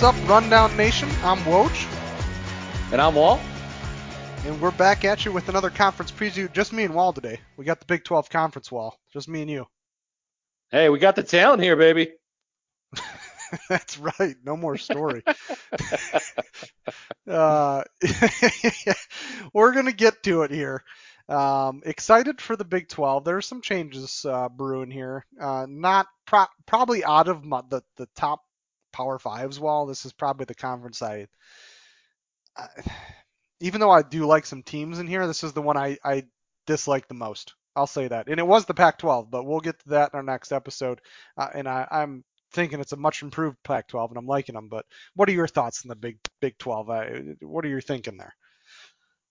What's up, Rundown Nation? I'm Woj, And I'm Wahl. and we're back at you with another conference preview. Just me and Wahl today. We got the Big 12 conference Wahl. Just me and you. Hey, we got the talent here, baby. That's right. No more story. uh, we're gonna get to it here. Um, excited for the Big 12. There's some changes uh, brewing here. Uh, not pro- probably out of my, the the top Power Fives. Wahl. This is probably the conference I. I even though I do like some teams in here, this is the one I, I dislike the most. I'll say that. And it was the Pac-12, but we'll get to that in our next episode. Uh, and I, I'm thinking it's a much improved Pac-12, and I'm liking them. But what are your thoughts on the Big Big 12? I, what are you thinking there?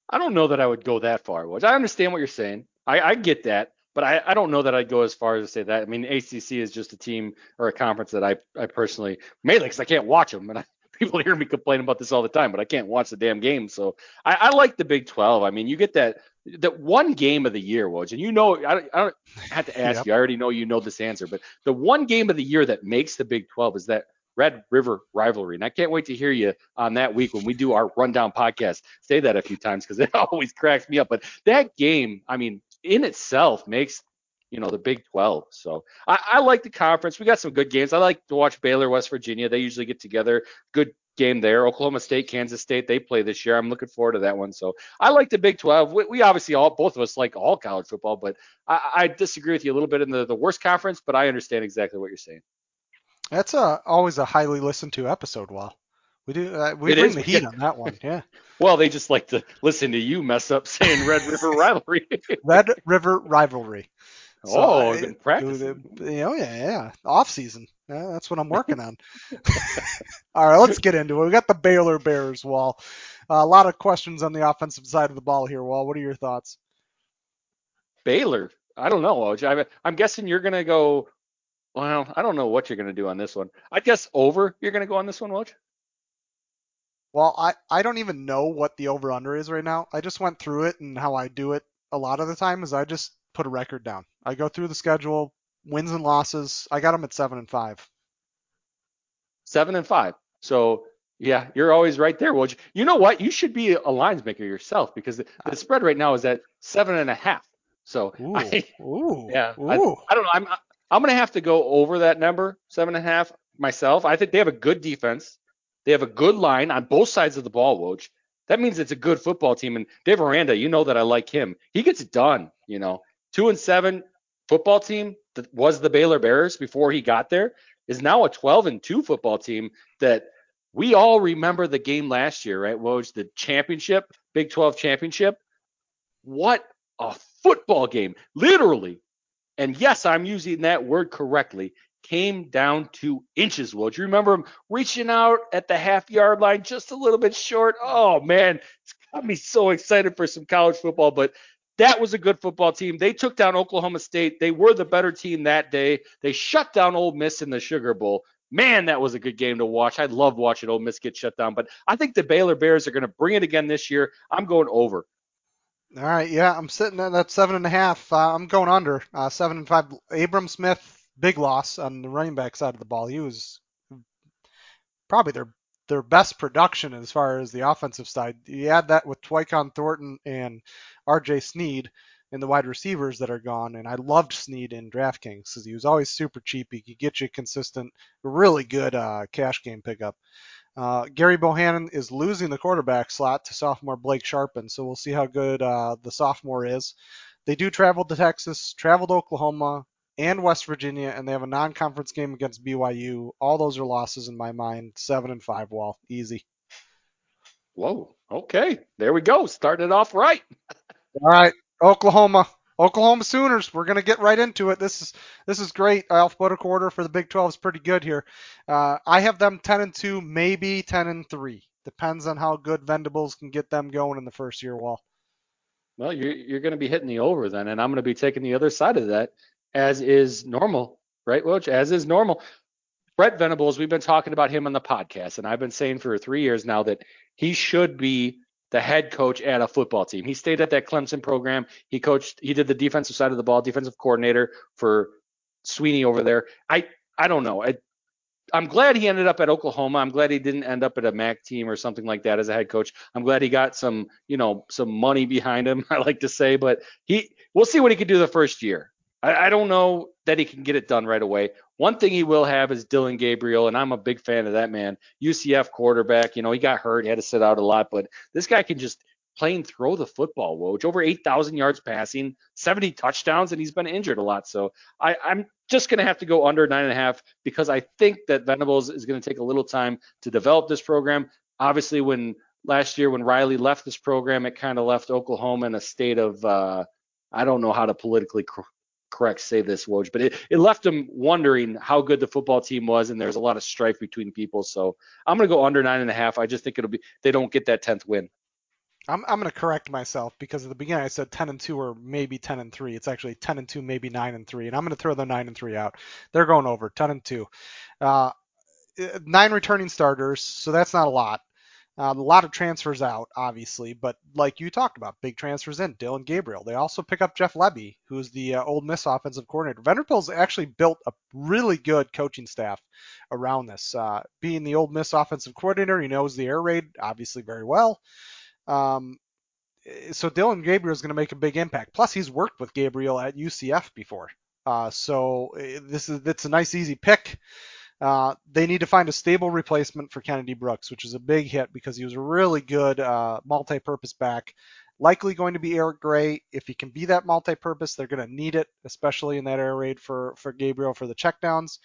I don't know that I would go that far. I understand what you're saying. I, I get that, but I, I don't know that I'd go as far as to say that. I mean, ACC is just a team or a conference that I, I personally mainly because I can't watch them, and I, people hear me complain about this all the time, but I can't watch the damn game. So I, I like the Big 12. I mean, you get that that one game of the year, Woj, and you know, I, don't- I don't have to ask Yep. you. I already know you know this answer, but the one game of the year that makes the Big 12 is that Red River rivalry, and I can't wait to hear you on that week when we do our rundown podcast. Say that a few times because it always cracks me up. But that game, I mean, in itself makes you know the Big 12. So I, I like the conference. We got some good games. I like to watch Baylor, West Virginia. They usually get together. Good game there. Oklahoma State, Kansas State. They play this year. I'm looking forward to that one. So I like the Big 12. We, we obviously all both of us like all college football, but I, I disagree with you a little bit in the the worst conference. But I understand exactly what you're saying. That's a always a highly listened to episode. Well, we do uh, we It bring is, the heat yeah. on that one. Yeah, Well, they just like to listen to you mess up saying Red River rivalry. Red River rivalry. So, oh, uh, I've been practicing. Oh yeah, yeah. Off season. Yeah, that's what I'm working on. All right, let's get into it. We got the Baylor Bears Wahl. a lot of questions on the offensive side of the ball here. Wahl, what are your thoughts? Baylor. I don't know, Oj. I'm guessing you're gonna go. Well, I don't know what you're gonna do on this one. I guess over. You're gonna go on this one, Woj. Well, I I don't even know what the over under is right now. I just went through it and how I do it a lot of the time is I just put a record down. I go through the schedule, wins and losses. I got them at seven and five. Seven and five. So yeah, you're always right there, Woj. You know what? You should be a lines maker yourself because the, the spread right now is at seven and a half. So Ooh, I, ooh, Yeah, ooh. I, I don't know. I'm I'm gonna have to go over that number, seven and a half myself. I think they have a good defense. They have a good line on both sides of the ball, Woj. That means it's a good football team. And Dave Aranda, you know that I like him. He gets it done. You know, two and seven football team that was the Baylor Bears before he got there is now a 12 and two football team that we all remember the game last year, right? Woj, the championship, Big 12 championship. What a football game, literally. And yes, I'm using that word correctly. Came down to inches. Will you remember him reaching out at the half yard line just a little bit short? Oh man, it's got me so excited for some college football. But that was a good football team. They took down Oklahoma State. They were the better team that day. They shut down Ole Miss in the Sugar Bowl. Man, that was a good game to watch. I love watching Ole Miss get shut down. But I think the Baylor Bears are going to bring it again this year. I'm going over. All right, yeah, I'm sitting at that seven and a half. Uh, I'm going under uh, seven and five. Abram Smith, big loss on the running back side of the ball. He was probably their their best production as far as the offensive side. You add that with Tyquan Thornton and R.J. Sneed and the wide receivers that are gone. And I loved Sneed in DraftKings because he was always super cheap. He could get you a consistent, really good uh, cash game pickup. Uh, Gerry Bohanon is losing the quarterback slot to sophomore Blake Shapen, so we'll see how good uh, the sophomore is. They do travel to Texas, travel to Oklahoma and West Virginia, and they have a non-conference game against BYU. All those are losses in my mind. Seven and five, Wahl easy. Whoa. Okay. There we go. Started off right. All right, Oklahoma, Oklahoma Sooners. We're gonna get right into it. This is this is great. Alphabetical order for the Big 12 is pretty good here. Uh, I have them 10 and two, maybe 10 and three. Depends on how good Venables can get them going in the first year. Wahl. Well, you're you're going to be hitting the over then, and I'm going to be taking the other side of that, as is normal, right, Woj? As is normal. Brett Venables, we've been talking about him on the podcast, and I've been saying for three years now that he should be the head coach at a football team. He stayed at that Clemson program. He coached. He did the defensive side of the ball, defensive coordinator for Sweeney over there. I I don't know. I, I'm glad he ended up at Oklahoma. I'm glad he didn't end up at a MAC team or something like that as a head coach. I'm glad he got some, you know, some money behind him. I like to say, but he, we'll see what he can do the first year. I, I don't know that he can get it done right away. One thing he will have is Dillon Gabriel, and I'm a big fan of that man. UCF quarterback, you know, he got hurt, he had to sit out a lot, but this guy can just play and throw the football, Woj. Over 8,000 yards passing, 70 touchdowns, and he's been injured a lot. So I, I'm just going to have to go under nine and a half because I think that Venables is going to take a little time to develop this program. Obviously, when last year when Riley left this program, it kind of left Oklahoma in a state of uh, I don't know how to politically cr- correct say this, Woj, but it, it left them wondering how good the football team was, and there's a lot of strife between people. So I'm going to go under nine and a half. I just think it'll be they don't get that tenth win. I'm I'm going to correct myself because at the beginning I said 10 and 2 or maybe 10 and 3. It's actually 10 and 2, maybe 9 and 3, and I'm going to throw the 9 and 3 out. They're going over 10 and 2. Uh, nine returning starters, so that's not a lot. Uh, a lot of transfers out, obviously, but like you talked about, big transfers in. Dillon Gabriel. They also pick up Jeff Lebby, who's the uh, Ole Miss offensive coordinator. Vanderbilt's actually built a really good coaching staff around this. Uh, being the Ole Miss offensive coordinator, he knows the air raid obviously very well. Um, so Dillon Gabriel is going to make a big impact. Plus, he's worked with Gabriel at UCF before. Uh, so eh, this is it's a nice easy pick. Uh, they need to find a stable replacement for Kennedy Brooks, which is a big hit because he was a really good uh, multi-purpose back. Likely going to be Eric Gray. If he can be that multi-purpose, they're going to need it, especially in that air raid for for Gabriel for the checkdowns.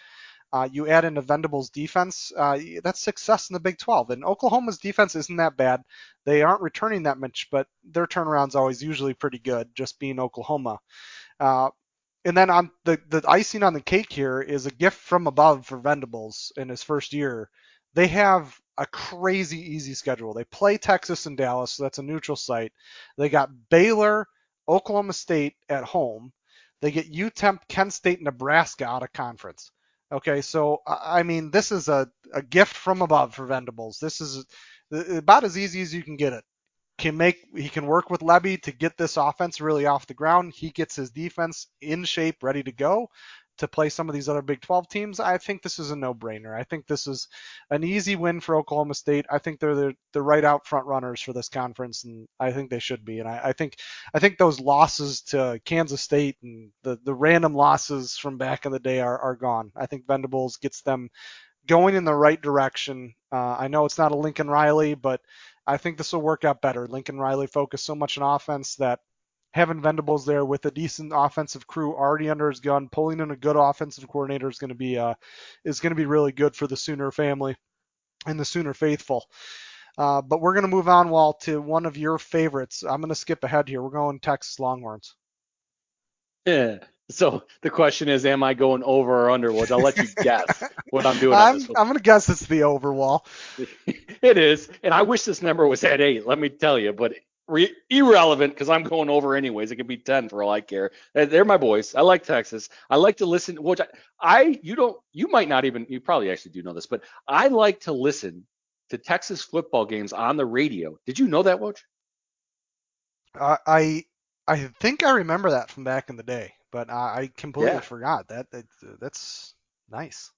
Uh, you add in a Venables defense, uh, that's success in the Big 12. And Oklahoma's defense isn't that bad. They aren't returning that much, but their turnaround's always usually pretty good, just being Oklahoma. Uh, and then on the the icing on the cake here is a gift from above for Venables in his first year. They have a crazy easy schedule. They play Texas and Dallas, so that's a neutral site. They got Baylor, Oklahoma State at home. They get UTEP, Kent State, Nebraska out of conference. Okay, so I mean, this is a, a gift from above for Venables. This is uh, about as easy as you can get it can make he can work with Lebby to get this offense really off the ground. He gets his defense in shape, ready to go to play some of these other Big 12 teams. I think this is a no-brainer. I think this is an easy win for Oklahoma State. I think they're the, the right out front runners for this conference, and I think they should be. And I, I think I think those losses to Kansas State and the the random losses from back in the day are, are gone. I think Venables gets them going in the right direction. Uh, I know it's not a Lincoln Riley, but I think this will work out better. Lincoln Riley focused so much on offense that having Venables there with a decent offensive crew already under his gun, pulling in a good offensive coordinator is going to be uh, is going to be really good for the Sooner family and the Sooner faithful. Uh, but we're going to move on, Walt, to one of your favorites. I'm going to skip ahead here. We're going Texas Longhorns. Yeah. So the question is, am I going over or under? Well, I'll let you guess what I'm doing. I'm, I'm going to guess it's the over Wahl. it is, and I wish this number was at eight. Let me tell you, but re- irrelevant because I'm going over anyways. It could be ten for all I care. They're my boys. I like Texas. I like to listen. Which I, I you don't you might not even you probably actually do know this, but I like to listen to Texas football games on the radio. Did you know that, Woj? Uh, I I think I remember that from back in the day but I, I completely yeah. forgot that, that. Uh, that's nice.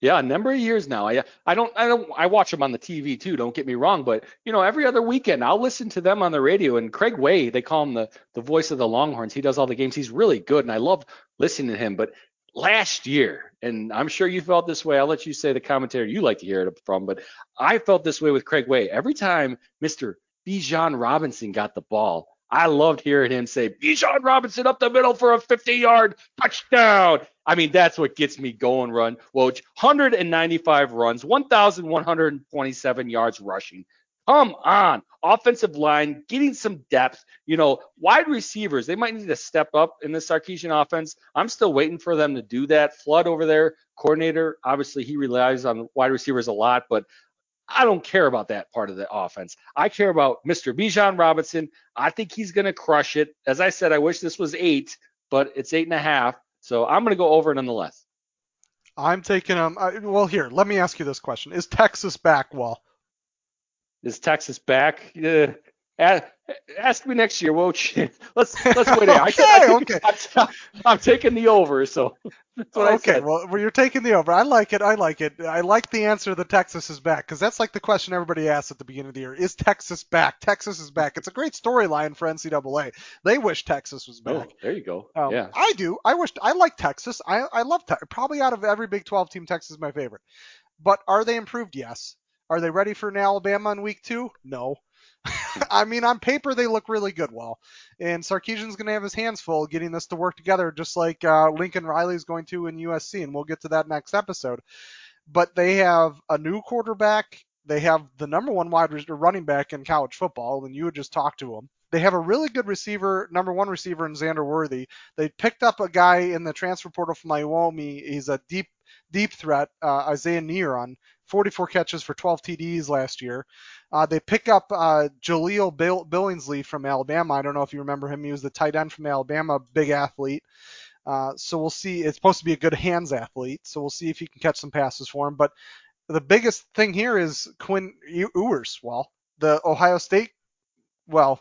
Yeah, a number of years now. I I don't I don't I watch them on the TV too. Don't get me wrong, but you know every other weekend I'll listen to them on the radio. And Craig Way, they call him the the voice of the Longhorns. He does all the games. He's really good, and I love listening to him. But last year, and I'm sure you felt this way. I'll let you say the commentary you like to hear it from, but I felt this way with Craig Way. Every time Mr. Bijan Robinson got the ball, I loved hearing him say, Bijan Robinson up the middle for a 50 yard touchdown. I mean, that's what gets me going, run. Woj, 195 runs, 1,127 yards rushing. Come on. Offensive line, getting some depth. You know, wide receivers, they might need to step up in the Sarkisian offense. I'm still waiting for them to do that. Flood over there, coordinator, obviously he relies on wide receivers a lot, but I don't care about that part of the offense. I care about Mr. Bijan Robinson. I think he's going to crush it. As I said, I wish this was eight, but it's eight and a half. So I'm going to go over nonetheless. I'm taking them. Um, well, here, let me ask you this question: Is Texas back? Well, is Texas back? Yeah. Ask me next year, won't you? Let's let's wait. I, okay, I okay. I'm, I'm, taking the over, so that's what okay, I well, well, you're taking the over. I like it. I like it. I like the answer that Texas is back because that's like the question everybody asks at the beginning of the year: Is Texas back? Texas is back. It's a great storyline for NCAA. They wish Texas was back. Oh, there you go. Um, yeah, I do. I wish. I like Texas. I I love Texas. Probably out of every Big 12 team, Texas is my favorite. But are they improved? Yes. Are they ready for an Alabama in week two? No. I mean, on paper they look really good. Well, and Sarkisian's going to have his hands full getting this to work together, just like uh, Lincoln Riley is going to in USC, and we'll get to that next episode. But they have a new quarterback. They have the number one wide running back in college football, and you would just talk to him. They have a really good receiver, number one receiver in Xavier Worthy. They picked up a guy in the transfer portal from Wyoming. He's a deep, deep threat, uh, Isaiah Neyor, 44 catches for 12 TDs last year. Uh, they pick up uh, Jahleel Bill- Billingsley from Alabama. I don't know if you remember him. He was the tight end from Alabama, big athlete. Uh, so we'll see. It's supposed to be a good hands athlete. So we'll see if he can catch some passes for him. But the biggest thing here is Quinn Ewers. Well, the Ohio State, well,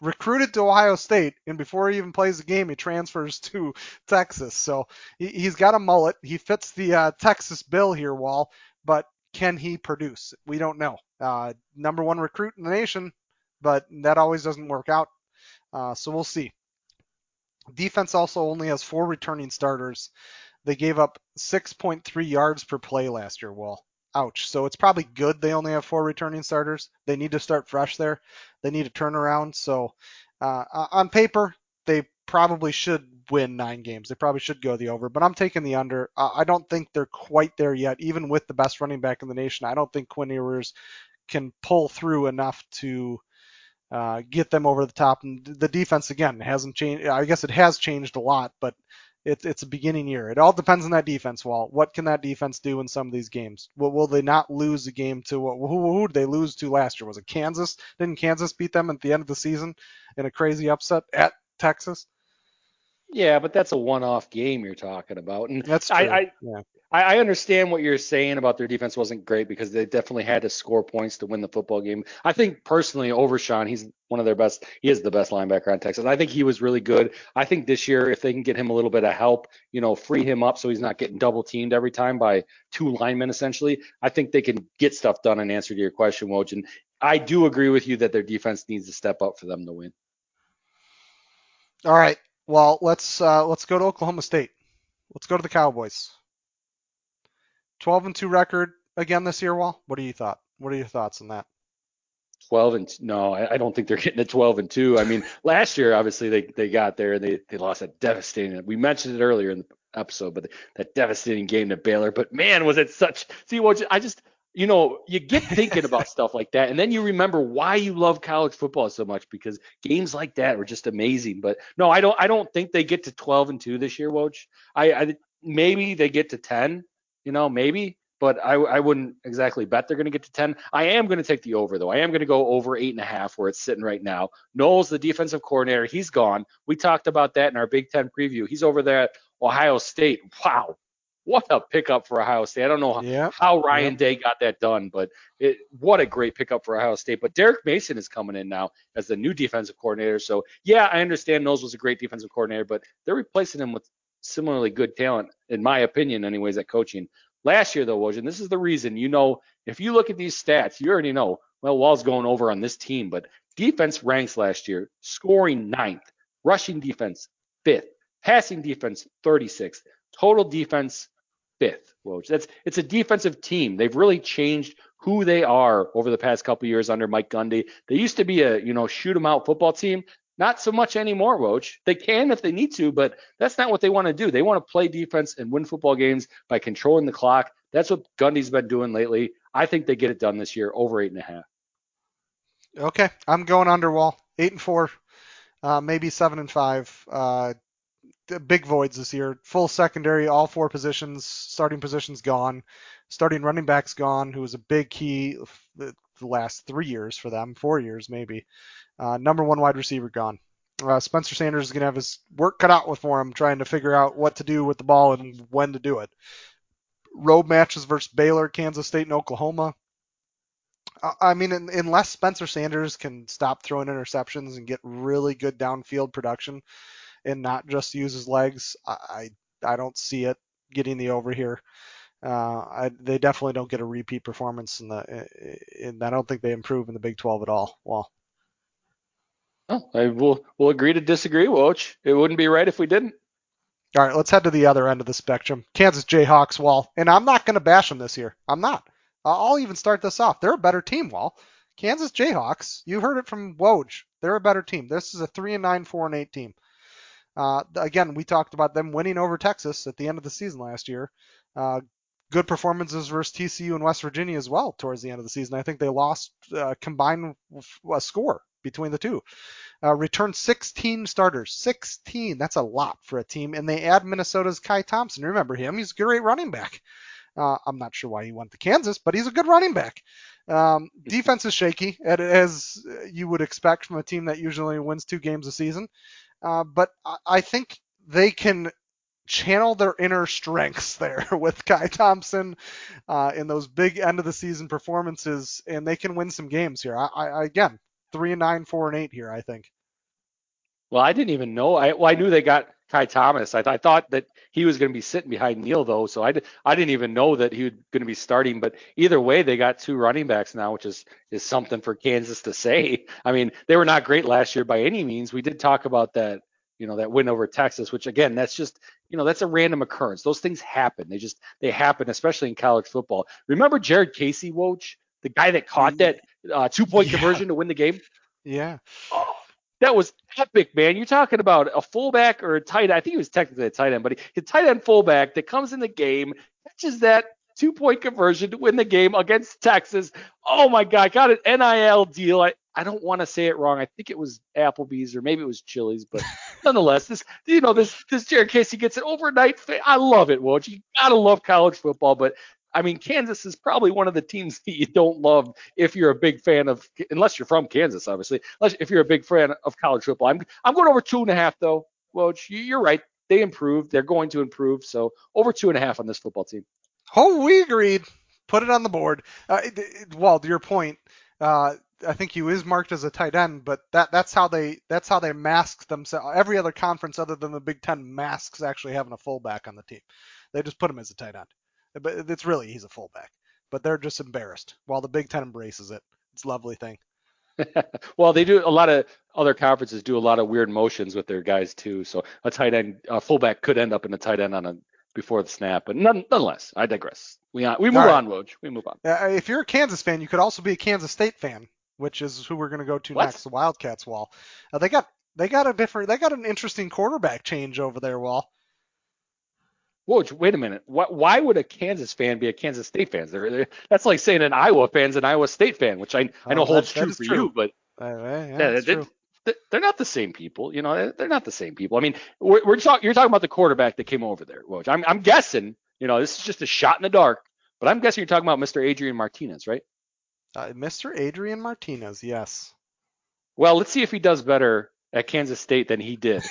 recruited to Ohio State, and before he even plays the game, he transfers to Texas. So he, has got a mullet. He fits the uh, Texas bill here, Wahl. But can he produce? We don't know. Uh, number one recruit in the nation, but that always doesn't work out. Uh, so we'll see. Defense also only has four returning starters. They gave up 6.3 yards per play last year. Well, ouch. So it's probably good they only have four returning starters. They need to start fresh there. They need a turnaround. So uh, on paper, they probably should win nine games. They probably should go the over, but I'm taking the under. I don't think they're quite there yet, even with the best running back in the nation. I don't think Quinn Ewers can pull through enough to uh, get them over the top. And the defense again hasn't changed. I guess it has changed a lot, but it, it's a beginning year. It all depends on that defense. Wahl. What can that defense do in some of these games? Will, will they not lose a game to who, who did they lose to last year? Was it Kansas? Didn't Kansas beat them at the end of the season in a crazy upset at Texas? Yeah, but that's a one-off game you're talking about, and that's true. I, I, yeah. I, understand what you're saying about their defense wasn't great because they definitely had to score points to win the football game. I think personally, Overshown, he's one of their best. He is the best linebacker on Texas. I think he was really good. I think this year, if they can get him a little bit of help, you know, free him up so he's not getting double teamed every time by two linemen essentially, I think they can get stuff done. And answer to your question, Woj, and I do agree with you that their defense needs to step up for them to win. All right. Well, let's uh, let's go to Oklahoma State. Let's go to the Cowboys. 12 and 2 record again this year, Wahl. What do you thought? What are your thoughts on that? 12 and no, I don't think they're getting to 12 and 2. I mean, last year obviously they they got there and they they lost a devastating. We mentioned it earlier in the episode, but that devastating game to Baylor. But man, was it such? See, what I just you know, you get thinking about stuff like that, and then you remember why you love college football so much because games like that were just amazing. But no, I don't. I don't think they get to 12 and two this year, Woj. I, I maybe they get to 10. You know, maybe, but I, I wouldn't exactly bet they're going to get to 10. I am going to take the over though. I am going to go over eight and a half where it's sitting right now. Knowles, the defensive coordinator, he's gone. We talked about that in our Big Ten preview. He's over there at Ohio State. Wow, what a pickup for Ohio State. I don't know yeah. how Ryan yeah. Day got that done, but it, what a great pickup for Ohio State. But Derek Mason is coming in now as the new defensive coordinator. So yeah, I understand Knowles was a great defensive coordinator, but they're replacing him with similarly good talent, in my opinion, anyways, at coaching. Last year though, Woj, this is the reason, you know, if you look at these stats, you already know, well, Wahl's going over on this team, but defense ranks last year, scoring ninth, rushing defense fifth, passing defense 36th, total defense fifth. Woj. That's it's a defensive team. They've really changed who they are over the past couple years under Mike Gundy. They used to be a you know shoot 'em out football team. Not so much anymore, Woj. They can if they need to, but that's not what they want to do. They want to play defense and win football games by controlling the clock. That's what Gundy's been doing lately. I think they get it done this year, over eight and a half. Okay, I'm going underwall, eight and four, uh, maybe seven and five. Uh, big voids this year. Full secondary, all four positions, starting positions gone. Starting running backs gone, who was a big key the, last three years for them, four years maybe. Uh, number one wide receiver gone. Uh, Spencer Sanders is going to have his work cut out with for him trying to figure out what to do with the ball and when to do it. Road matches versus Baylor, Kansas State, and Oklahoma. I mean, unless Spencer Sanders can stop throwing interceptions and get really good downfield production, and not just use his legs, I I, I don't see it getting the over here. Uh, I, they definitely don't get a repeat performance in the, and I don't think they improve in the Big 12 at all. Well, oh, I will we'll agree to disagree, Woj. It wouldn't be right if we didn't. All right, let's head to the other end of the spectrum. Kansas Jayhawks, Wahl, and I'm not going to bash them this year. I'm not. I'll even start this off. They're a better team, Wahl. Kansas Jayhawks, you heard it from Woj. They're a better team. This is a three and nine, four and eight team. Uh, again, we talked about them winning over Texas at the end of the season last year. Uh, good performances versus TCU and West Virginia as well towards the end of the season. I think they lost uh, combined a score between the two. Uh, returned 16 starters. 16. That's a lot for a team. And they add Minnesota's Kai Thompson. Remember him? He's a great running back. Uh, I'm not sure why he went to Kansas, but he's a good running back. Um, defense is shaky, as you would expect from a team that usually wins two games a season. Uh, but I think they can channel their inner strengths there with Ky Thompson uh, in those big end of the season performances, and they can win some games here. I, I again, three and nine, four and eight here. I think. Well, I didn't even know. I well, I knew they got Ky Thomas. I, th- I thought that he was going to be sitting behind Neal though, so I, d- I didn't even know that he was going to be starting. But either way, they got two running backs now, which is is something for Kansas to say. I mean, they were not great last year by any means. We did talk about that, you know, that win over Texas, which again, that's just you know that's a random occurrence. Those things happen. They just they happen, especially in college football. Remember Jared Casey, Woj, the guy that caught that uh, two point yeah. conversion to win the game? Yeah. Oh, that was epic, man. You're talking about a fullback or a tight end. I think he was technically a tight end, but he, a tight end fullback that comes in the game, catches that two point conversion to win the game against Texas. Oh my God, got an NIL deal. I, I don't want to say it wrong. I think it was Applebee's or maybe it was Chili's, but nonetheless, this you know this this Jared Casey gets an overnight. I love it, Woj. You gotta love college football, but I mean, Kansas is probably one of the teams that you don't love if you're a big fan of, unless you're from Kansas, obviously. Unless if you're a big fan of college football. I'm I'm going over two and a half though. Well, you're right. They improved. They're going to improve. So over two and a half on this football team. Oh, we agreed. Put it on the board. Uh, well, to your point, uh, I think he is marked as a tight end, but that that's how they that's how they mask themselves. Every other conference other than the Big Ten masks actually having a fullback on the team. They just put him as a tight end but it's really he's a fullback. But they're just embarrassed while the Big Ten embraces it. It's a lovely thing. well, they do a lot of other conferences do a lot of weird motions with their guys too. So a tight end, a fullback could end up in a tight end on a before the snap, but none, nonetheless, I digress. We on, we move right. on, Woj. We move on. Uh, if you're a Kansas fan, you could also be a Kansas State fan, which is who we're going to go to what? next, the Wildcats. Wahl. Uh, they got they got a different, they got an interesting quarterback change over there. Wahl. Whoa, wait a minute. Why, why would a Kansas fan be a Kansas State fan? They're, they're, that's like saying an Iowa fan's an Iowa State fan, which I, I know oh, holds true for true. you, but uh, yeah, yeah they, they're not the same people. You know, they're not the same people. I mean, we're, we're talking. You're talking about the quarterback that came over there. Woj. I'm, I'm guessing. You know, this is just a shot in the dark, but I'm guessing you're talking about Mr. Adrian Martinez, right? Uh, Mr. Adrian Martinez, yes. Well, let's see if he does better at Kansas State than he did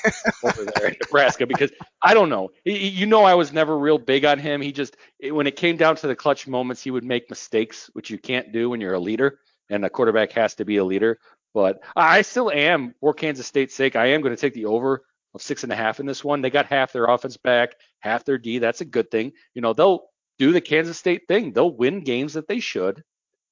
over there in Nebraska because I don't know. You know, I was never real big on him. He just when it came down to the clutch moments, he would make mistakes, which you can't do when you're a leader, and a quarterback has to be a leader. But I still am, for Kansas State's sake, I am going to take the over of six and a half in this one. They got half their offense back, half their D. That's a good thing. You know, they'll do the Kansas State thing. They'll win games that they should,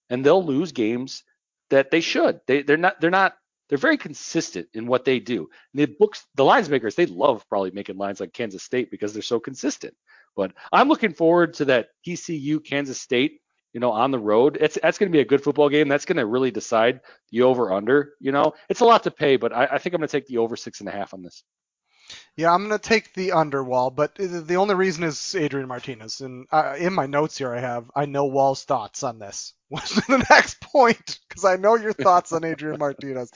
and they'll lose games that they should. They they're not they're not they're very consistent in what they do. And the books, the lines makers, they love probably making lines like Kansas State because they're so consistent. But I'm looking forward to that TCU Kansas State, you know, on the road. It's that's going to be a good football game. That's going to really decide the over under. You know, it's a lot to pay, but I, I think I'm going to take the over six and a half on this. Yeah, I'm going to take the under Wahl, but the only reason is Adrian Martinez. And uh, in my notes here, I have I know Wahl's thoughts on this. What's the next point? Because I know your thoughts on Adrian Martinez.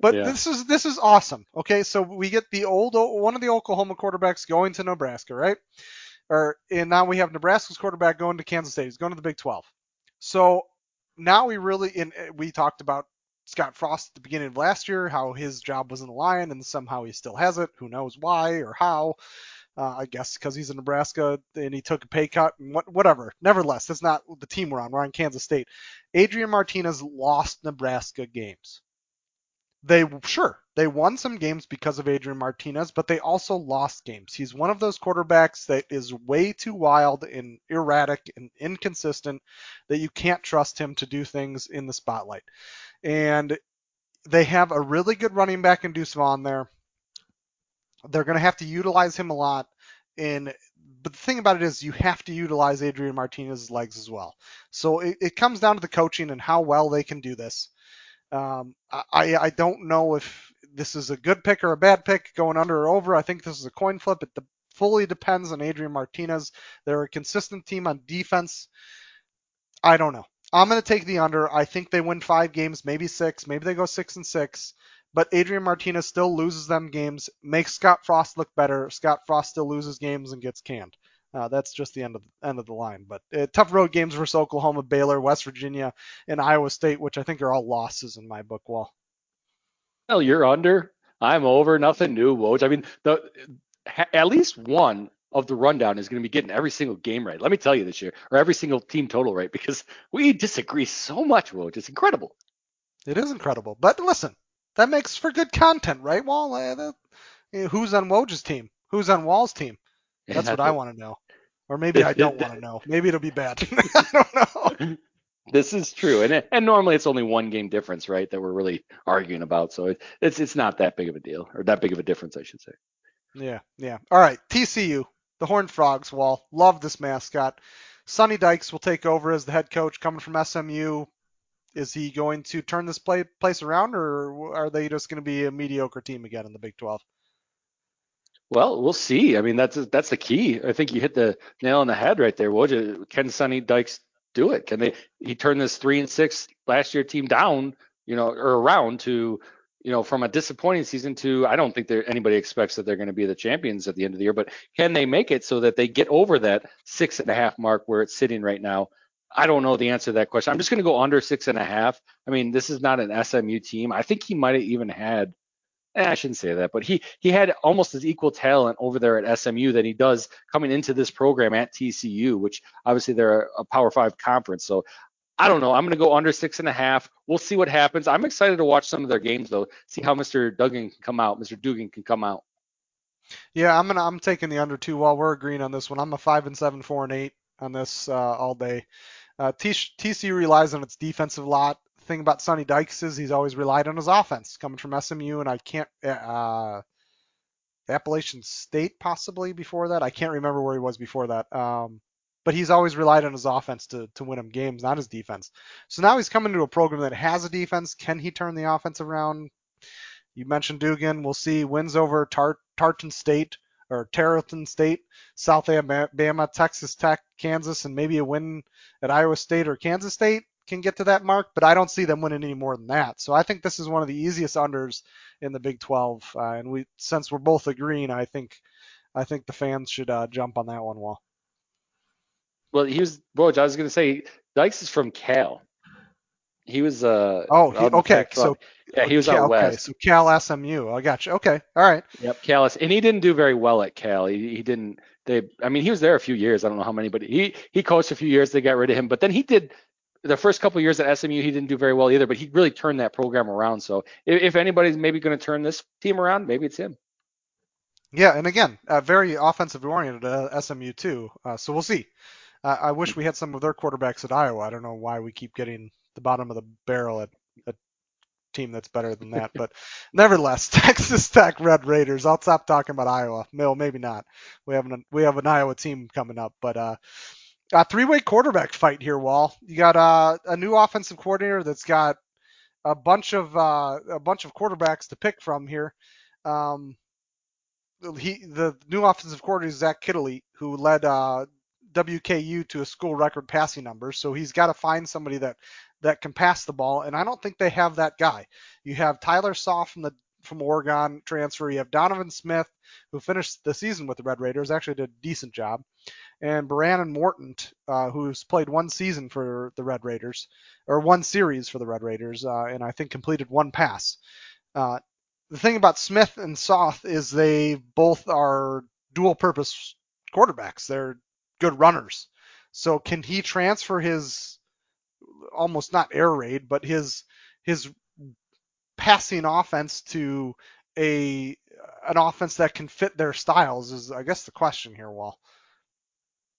But yeah. this is this is awesome. Okay, so we get the old one of the Oklahoma quarterbacks going to Nebraska, right? Or and now we have Nebraska's quarterback going to Kansas State. He's going to the Big 12. So now we really in eh, we talked about Scott Frost at the beginning of last year, how his job was in the line, and somehow he still has it. Who knows why or how? Uh, I guess, because he's in Nebraska and he took a pay cut and what, whatever. Nevertheless, that's not the team we're on. We're on Kansas State. Adrian Martinez lost Nebraska games. They sure they won some games because of Adrian Martinez, but they also lost games. He's one of those quarterbacks that is way too wild and erratic and inconsistent that you can't trust him to do things in the spotlight. And they have a really good running back in Deuce Vaughn there. They're going to have to utilize him a lot. And but the thing about it is you have to utilize Adrian Martinez's legs as well. So it, it comes down to the coaching and how well they can do this. Um, I, I don't know if this is a good pick or a bad pick going under or over. I think this is a coin flip. It de- fully depends on Adrian Martinez. They're a consistent team on defense. I don't know. I'm going to take the under. I think they win five games, maybe six. Maybe they go six and six. But Adrian Martinez still loses them games, makes Scott Frost look better. Scott Frost still loses games and gets canned. Uh, that's just the end of the, end of the line. But uh, tough road games versus Oklahoma, Baylor, West Virginia, and Iowa State, which I think are all losses in my book. Wahl. Well, you're under. I'm over. Nothing new, Woj. I mean, the at least one of the rundown is going to be getting every single game right. Let me tell you this year, or every single team total right, because we disagree so much, Woj. It's incredible. It is incredible. But listen, that makes for good content, right, Wahl? Uh, who's on Woj's team? Who's on Wahl's team? That's what I want to know. Or maybe I don't want to know. Maybe it'll be bad. I don't know. This is true, and and normally it's only one game difference, right? That we're really arguing about. So it, it's it's not that big of a deal, or that big of a difference, I should say. Yeah, yeah. All right, TCU, the Horned Frogs. Wahl, love this mascot. Sonny Dykes will take over as the head coach, coming from SMU. Is he going to turn this play, place around, or are they just going to be a mediocre team again in the Big 12? Well, we'll see. I mean, that's that's the key. I think you hit the nail on the head right there. You? Can Sonny Dykes do it? Can they? He turned this three and six last year team down, you know, or around to, you know, from a disappointing season to I don't think there anybody expects that they're going to be the champions at the end of the year. But can they make it so that they get over that six and a half mark where it's sitting right now? I don't know the answer to that question. I'm just going to go under six and a half. I mean, this is not an SMU team. I think he might have even had Eh, I shouldn't say that, but he he had almost as equal talent over there at SMU than he does coming into this program at TCU, which obviously they're a Power Five conference. So I don't know. I'm going to go under six and a half. We'll see what happens. I'm excited to watch some of their games though. See how Mr. Duggan can come out. Mr. Duggan can come out. Yeah, I'm gonna I'm taking the under two. While we're agreeing on this one, I'm a five and seven, four and eight on this uh, all day. Uh, TCU relies on its defensive lot thing about Sonny Dykes is he's always relied on his offense coming from SMU, and I can't uh, Appalachian State possibly before that. I can't remember where he was before that. Um, but he's always relied on his offense to, to win him games, not his defense. So now he's coming to a program that has a defense. Can he turn the offense around? You mentioned Duggan. We'll see wins over Tart- Tarleton State or Tarleton State, South Alabama, Texas Tech, Kansas, and maybe a win at Iowa State or Kansas State can get to that mark, but I don't see them winning any more than that. So I think this is one of the easiest unders in the Big 12, uh, and we since we're both agreeing, I think I think the fans should uh, jump on that one. Wahl. Well, he was. Well, I was going to say Dykes is from Cal. He was. Uh, oh, he, okay. So yeah, he was Cal, out west. Okay, so Cal SMU. I got you. Okay, all right. Yep, Cal, and he didn't do very well at Cal. He, he didn't. They, I mean, he was there a few years. I don't know how many, but he he coached a few years. They got rid of him, but then he did the first couple years at SMU, he didn't do very well either, but he really turned that program around. So if, if anybody's maybe going to turn this team around, maybe it's him. Yeah, and again, uh, very offensive oriented uh, SMU too. Uh, so we'll see. I wish we had some of their quarterbacks at Iowa. I don't know why we keep getting the bottom of the barrel at a team that's better than that, but nevertheless, Texas Tech Red Raiders. I'll stop talking about Iowa. No, maybe not. We have an we have an Iowa team coming up, but uh, a three-way quarterback fight here, Wahl. You got uh, a new offensive coordinator that's got a bunch of uh, a bunch of quarterbacks to pick from here. Um, he the new offensive coordinator is Zach Kittley, who led uh, WKU to a school record passing number. So he's got to find somebody that that can pass the ball, and I don't think they have that guy. You have Tyler Soft from the from Oregon transfer. You have Donovan Smith, who finished the season with the Red Raiders, actually did a decent job and Brandon Morton, uh, who's played one season for the Red Raiders, or one series for the Red Raiders, uh, and I think completed one pass. Uh, the thing about Smith and Soth is they both are dual purpose quarterbacks. They're good runners. So can he transfer his almost not air raid, but his his passing offense to a an offense that can fit their styles is I guess the question here, Wahl.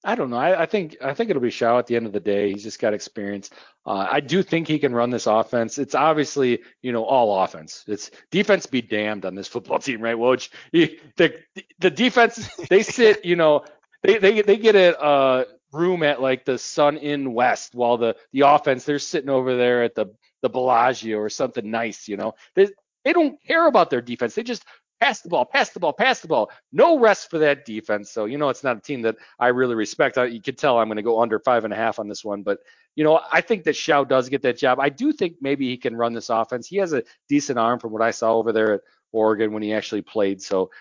I don't know. I, I, think I think it'll be Shaw at the end of the day. He's just got experience. Uh, I do think he can run this offense. It's obviously you know all offense. It's defense be damned on this football team, right? Woj? the the defense they sit you know they they they get it. uh, room at like the Sun Inn West while the the offense they're sitting over there at the the Bellagio or something nice. You know they they don't care about their defense. They just pass the ball, pass the ball, pass the ball. No rest for that defense. So, you know, it's not a team that I really respect. I, you can tell I'm going to go under five and a half on this one. But, you know, I think that Shao does get that job. I do think maybe he can run this offense. He has a decent arm from what I saw over there at Oregon when he actually played. So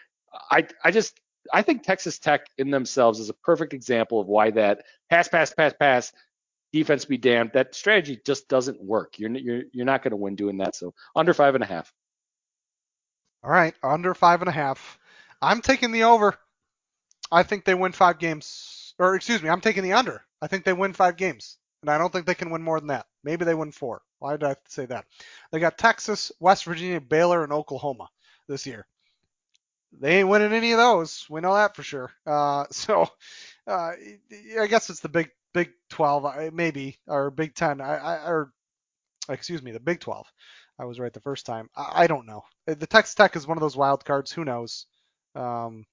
I, I just, I think Texas Tech in themselves is a perfect example of why that pass, pass, pass, pass, defense be damned. That strategy just doesn't work. You're, you're, you're not going to win doing that. So under five and a half. All right, under five and a half. I'm taking the over. I think they win five games. Or excuse me, I'm taking the under. I think they win five games. And I don't think they can win more than that. Maybe they win four. Why did I say that? They got Texas, West Virginia, Baylor, and Oklahoma this year. They ain't winning any of those. We know that for sure. Uh, so uh, I guess it's the Big Big 12, maybe, or Big 10, I, I, or excuse me, the Big 12. I was right the first time. I, I don't know. Uh, the Texas Tech is one of those wild cards. Who knows? Um,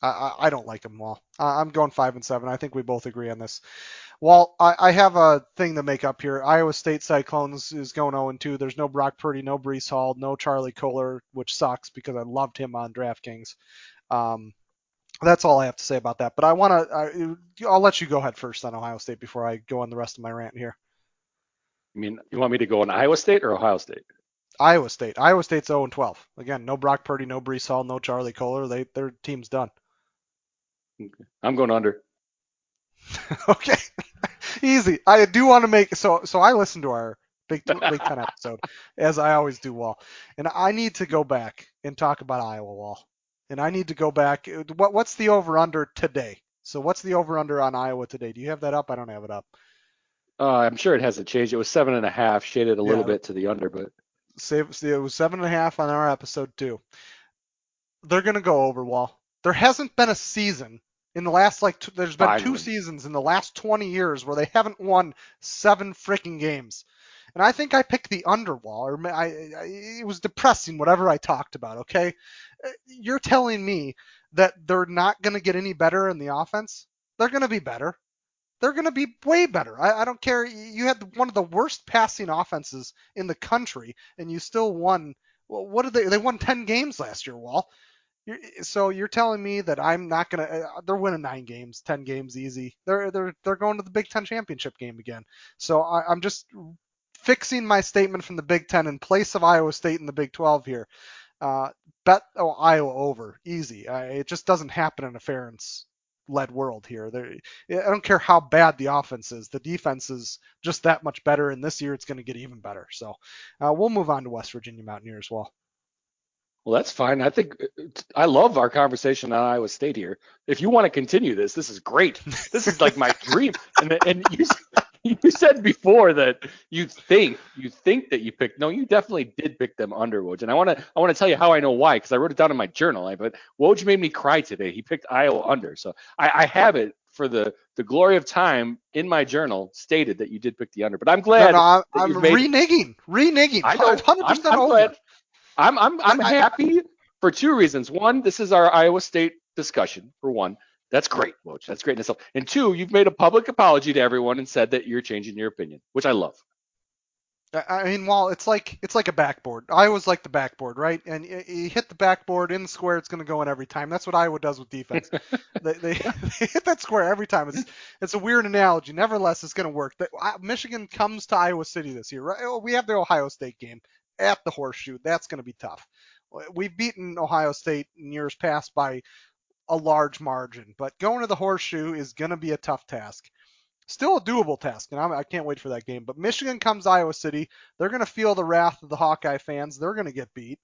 I, I, I don't like them all. I'm going five and seven. I think we both agree on this. Well, I, I have a thing to make up here. Iowa State Cyclones is going 0 2. There's no Brock Purdy, no Breece Hall, no Charlie Kolar, which sucks because I loved him on DraftKings. Um, that's all I have to say about that. But I want to. I'll let you go ahead first on Ohio State before I go on the rest of my rant here. I mean, you want me to go on Iowa State or Ohio State? Iowa State. Iowa State's 0 and 12. Again, no Brock Purdy, no Breece Hall, no Charlie Kolar. They their team's done. Okay. I'm going under. okay, easy. I do want to make so so. I listened to our Big Big Ten episode as I always do, Wahl, and I need to go back and talk about Iowa Wahl, and I need to go back. What what's the over under today? So what's the over under on Iowa today? Do you have that up? I don't have it up. Uh, I'm sure it hasn't changed. It was seven and a half, shaded a yeah, little bit to the under, but save, see, it was seven and a half on our episode too. They're gonna go over Wahl. There hasn't been a season in the last like two, there's been two seasons in the last 20 years where they haven't won seven freaking games. And I think I picked the underwall, or I, I, it was depressing whatever I talked about. Okay, uh, you're telling me that they're not going to get any better in the offense? They're going to be better they're going to be way better. I, I, don't care. You had one of the worst passing offenses in the country, and you still won. Well, what did they? They won 10 games last year, Wahl. You're, so you're telling me that I'm not going to? Uh, they're winning nine games, 10 games easy. They're they're they're going to the Big Ten championship game again. So I, I'm just fixing my statement from the Big Ten in place of Iowa State in the Big 12 here. Uh, bet oh, Iowa over easy. Uh, it just doesn't happen in a Ferentz led world here. They're, I don't care how bad the offense is. The defense is just that much better, and this year it's going to get even better. So uh, we'll move on to West Virginia Mountaineers. Well. Well, that's fine. I think I love our conversation on Iowa State here. If you want to continue this, this is great. This is like my dream. And, and you, you said before that you think you think that you picked. No, you definitely did pick them under Woj. And I want to I want to tell you how I know why because I wrote it down in my journal. But Woj made me cry today. He picked Iowa under, so I, I have it for the the glory of time in my journal stated that you did pick the under. But I'm glad. No, no, I'm, I'm made, reneging, reneging. I know, 100% I'm, I'm. Glad, I'm I'm I'm happy for two reasons. One, this is our Iowa State discussion for one. That's great, Woj. That's great in itself. And two, you've made a public apology to everyone and said that you're changing your opinion, which I love. I mean, well, it's like it's like a backboard. Iowa's like the backboard, right? And you hit the backboard in the square, it's going to go in every time. That's what Iowa does with defense. they, they, they, hit that square every time. It's it's a weird analogy. Nevertheless, it's going to work. Michigan comes to Iowa City this year, right? Oh, we have the Ohio State game at the Horseshoe. That's going to be tough. We've beaten Ohio State in years past by a large margin, but going to the Horseshoe is going to be a tough task. Still a doable task, and I'm, I can not wait for that game. But Michigan comes Iowa City. They're going to feel the wrath of the Hawkeye fans. They're going to get beat.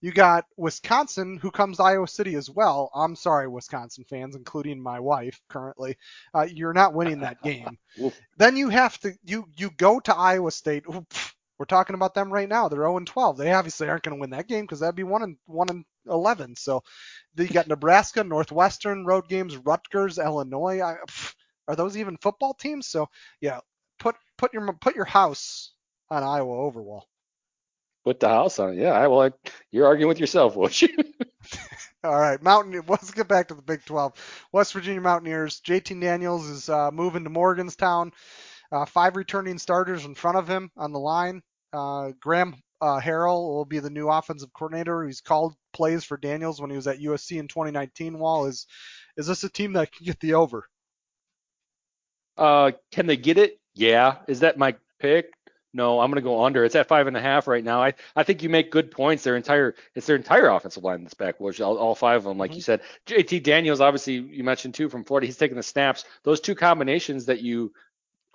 You got Wisconsin, who comes Iowa City as well. I'm sorry, Wisconsin fans, including my wife currently. Uh, you're not winning that game. then you have to you you go to Iowa State. We're talking about them right now. They're 0 12. They obviously aren't going to win that game because that'd be one and one and 11. So you got Nebraska, Northwestern road games, Rutgers, Illinois. I, are those even football teams? So yeah, put put your put your house on Iowa over Wahl. Put the house on it. Yeah, well, I, you're arguing with yourself, won't you? All right, Mountain. Let's get back to the Big 12. West Virginia Mountaineers. JT Daniels is uh, moving to Morgantown. Uh, five returning starters in front of him on the line. Uh, Graham uh, Harrell will be the new offensive coordinator. He's called plays for Daniels when he was at USC in 2019. Wahl is is this a team that can get the over? Uh, can they get it? Yeah. Is that my pick? No, I'm going to go under. It's at five and a half right now. I, I think you make good points. Their entire it's their entire offensive line that's back, which all, all five of them, like mm-hmm. you said. JT Daniels, obviously you mentioned too from Florida. He's taking the snaps. Those two combinations that you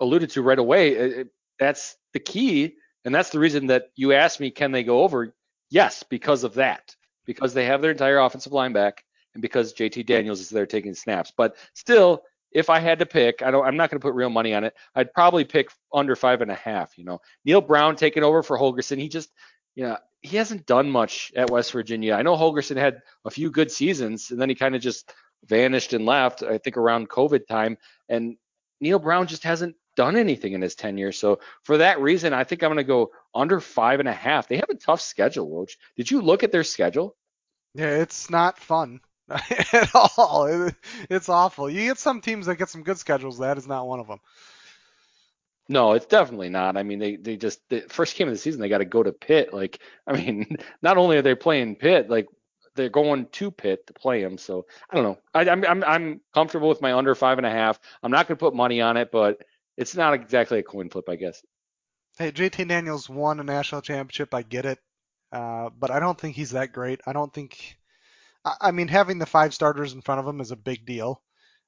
alluded to right away, it, that's the key, and that's the reason that you asked me, can they go over? Yes, because of that, because they have their entire offensive line back, and because JT Daniels is there taking snaps. But still, if I had to pick, I don't, I'm not going to put real money on it. I'd probably pick under five and a half. You know, Neal Brown taking over for Holgorsen. He just, you know, he hasn't done much at West Virginia. I know Holgorsen had a few good seasons, and then he kind of just vanished and left. I think around COVID time, and Neal Brown just hasn't done anything in his tenure. So for that reason, I think I'm going to go under five and a half. They have a tough schedule, Woj. Did you look at their schedule? Yeah, it's not fun. at all. It, it's awful. You get some teams that get some good schedules. That is not one of them. No, it's definitely not. I mean, they they just the first game of the season they got to go to Pitt. Like, I mean, not only are they playing Pitt, like they're going to Pitt to play them. So I don't know. I, am I'm I'm comfortable with my under five and a half. I'm not going to put money on it, but it's not exactly a coin flip, I guess. Hey, JT Daniels won a national championship. I get it, uh, but I don't think he's that great. I don't think I mean, having the five starters in front of him is a big deal,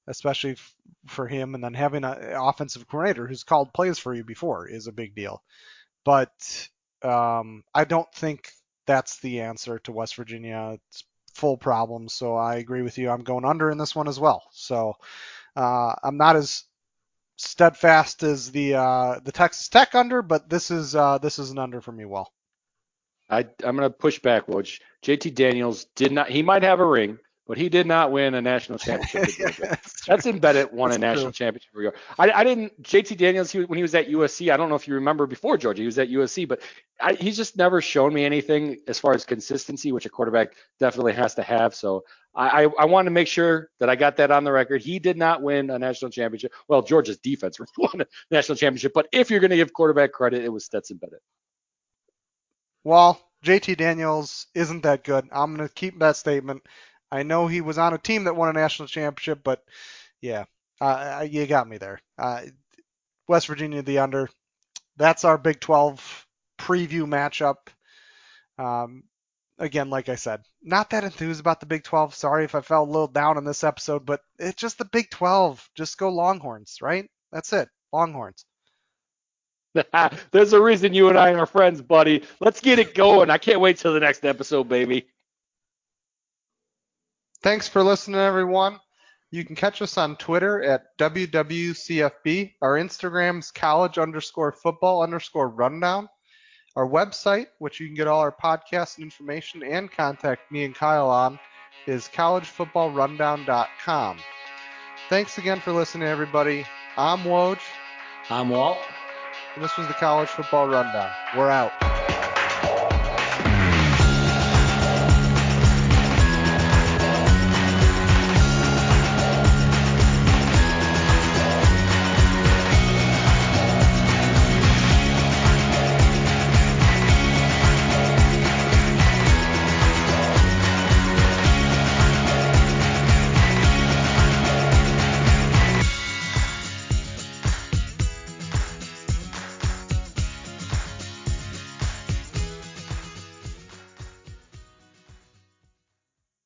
especially f- for him. And then having an offensive coordinator who's called plays for you before is a big deal. But um, I don't think that's the answer to West Virginia. It's full problems. So I agree with you. I'm going under in this one as well. So uh, I'm not as steadfast as the uh, the Texas Tech under, but this is uh, this is an under for me. Well. I, I'm to push back, Which JT Daniels did not. He might have a ring, but he did not win a national championship. that's, that's embedded won that's a national true. championship. I, I didn't. JT Daniels he, when he was at USC. I don't know if you remember before Georgia. He was at USC, but I, he's just never shown me anything as far as consistency, which a quarterback definitely has to have. So I, I, I want to make sure that I got that on the record. He did not win a national championship. Well, Georgia's defense won a national championship, but if you're going to give quarterback credit, it was Stetson Bennett well, JT Daniels isn't that good. I'm going to keep that statement. I know he was on a team that won a national championship, but yeah, uh, you got me there. Uh, West Virginia, the under. That's our Big 12 preview matchup. Um, again, like I said, not that enthused about the Big 12. Sorry if I fell a little down in this episode, but it's just the Big 12. Just go Longhorns, right? That's it. Longhorns. There's a reason you and I are friends, buddy. Let's get it going. I can't wait till the next episode, baby. Thanks for listening, everyone. You can catch us on Twitter at WWCFB. Our Instagram's college underscore football underscore rundown. Our website, which you can get all our podcasts and information and contact me and Kyle on, is collegefootballrundown.com. Thanks again for listening, everybody. I'm Woj. I'm Wahl. And this was the College Football Rundown. We're out.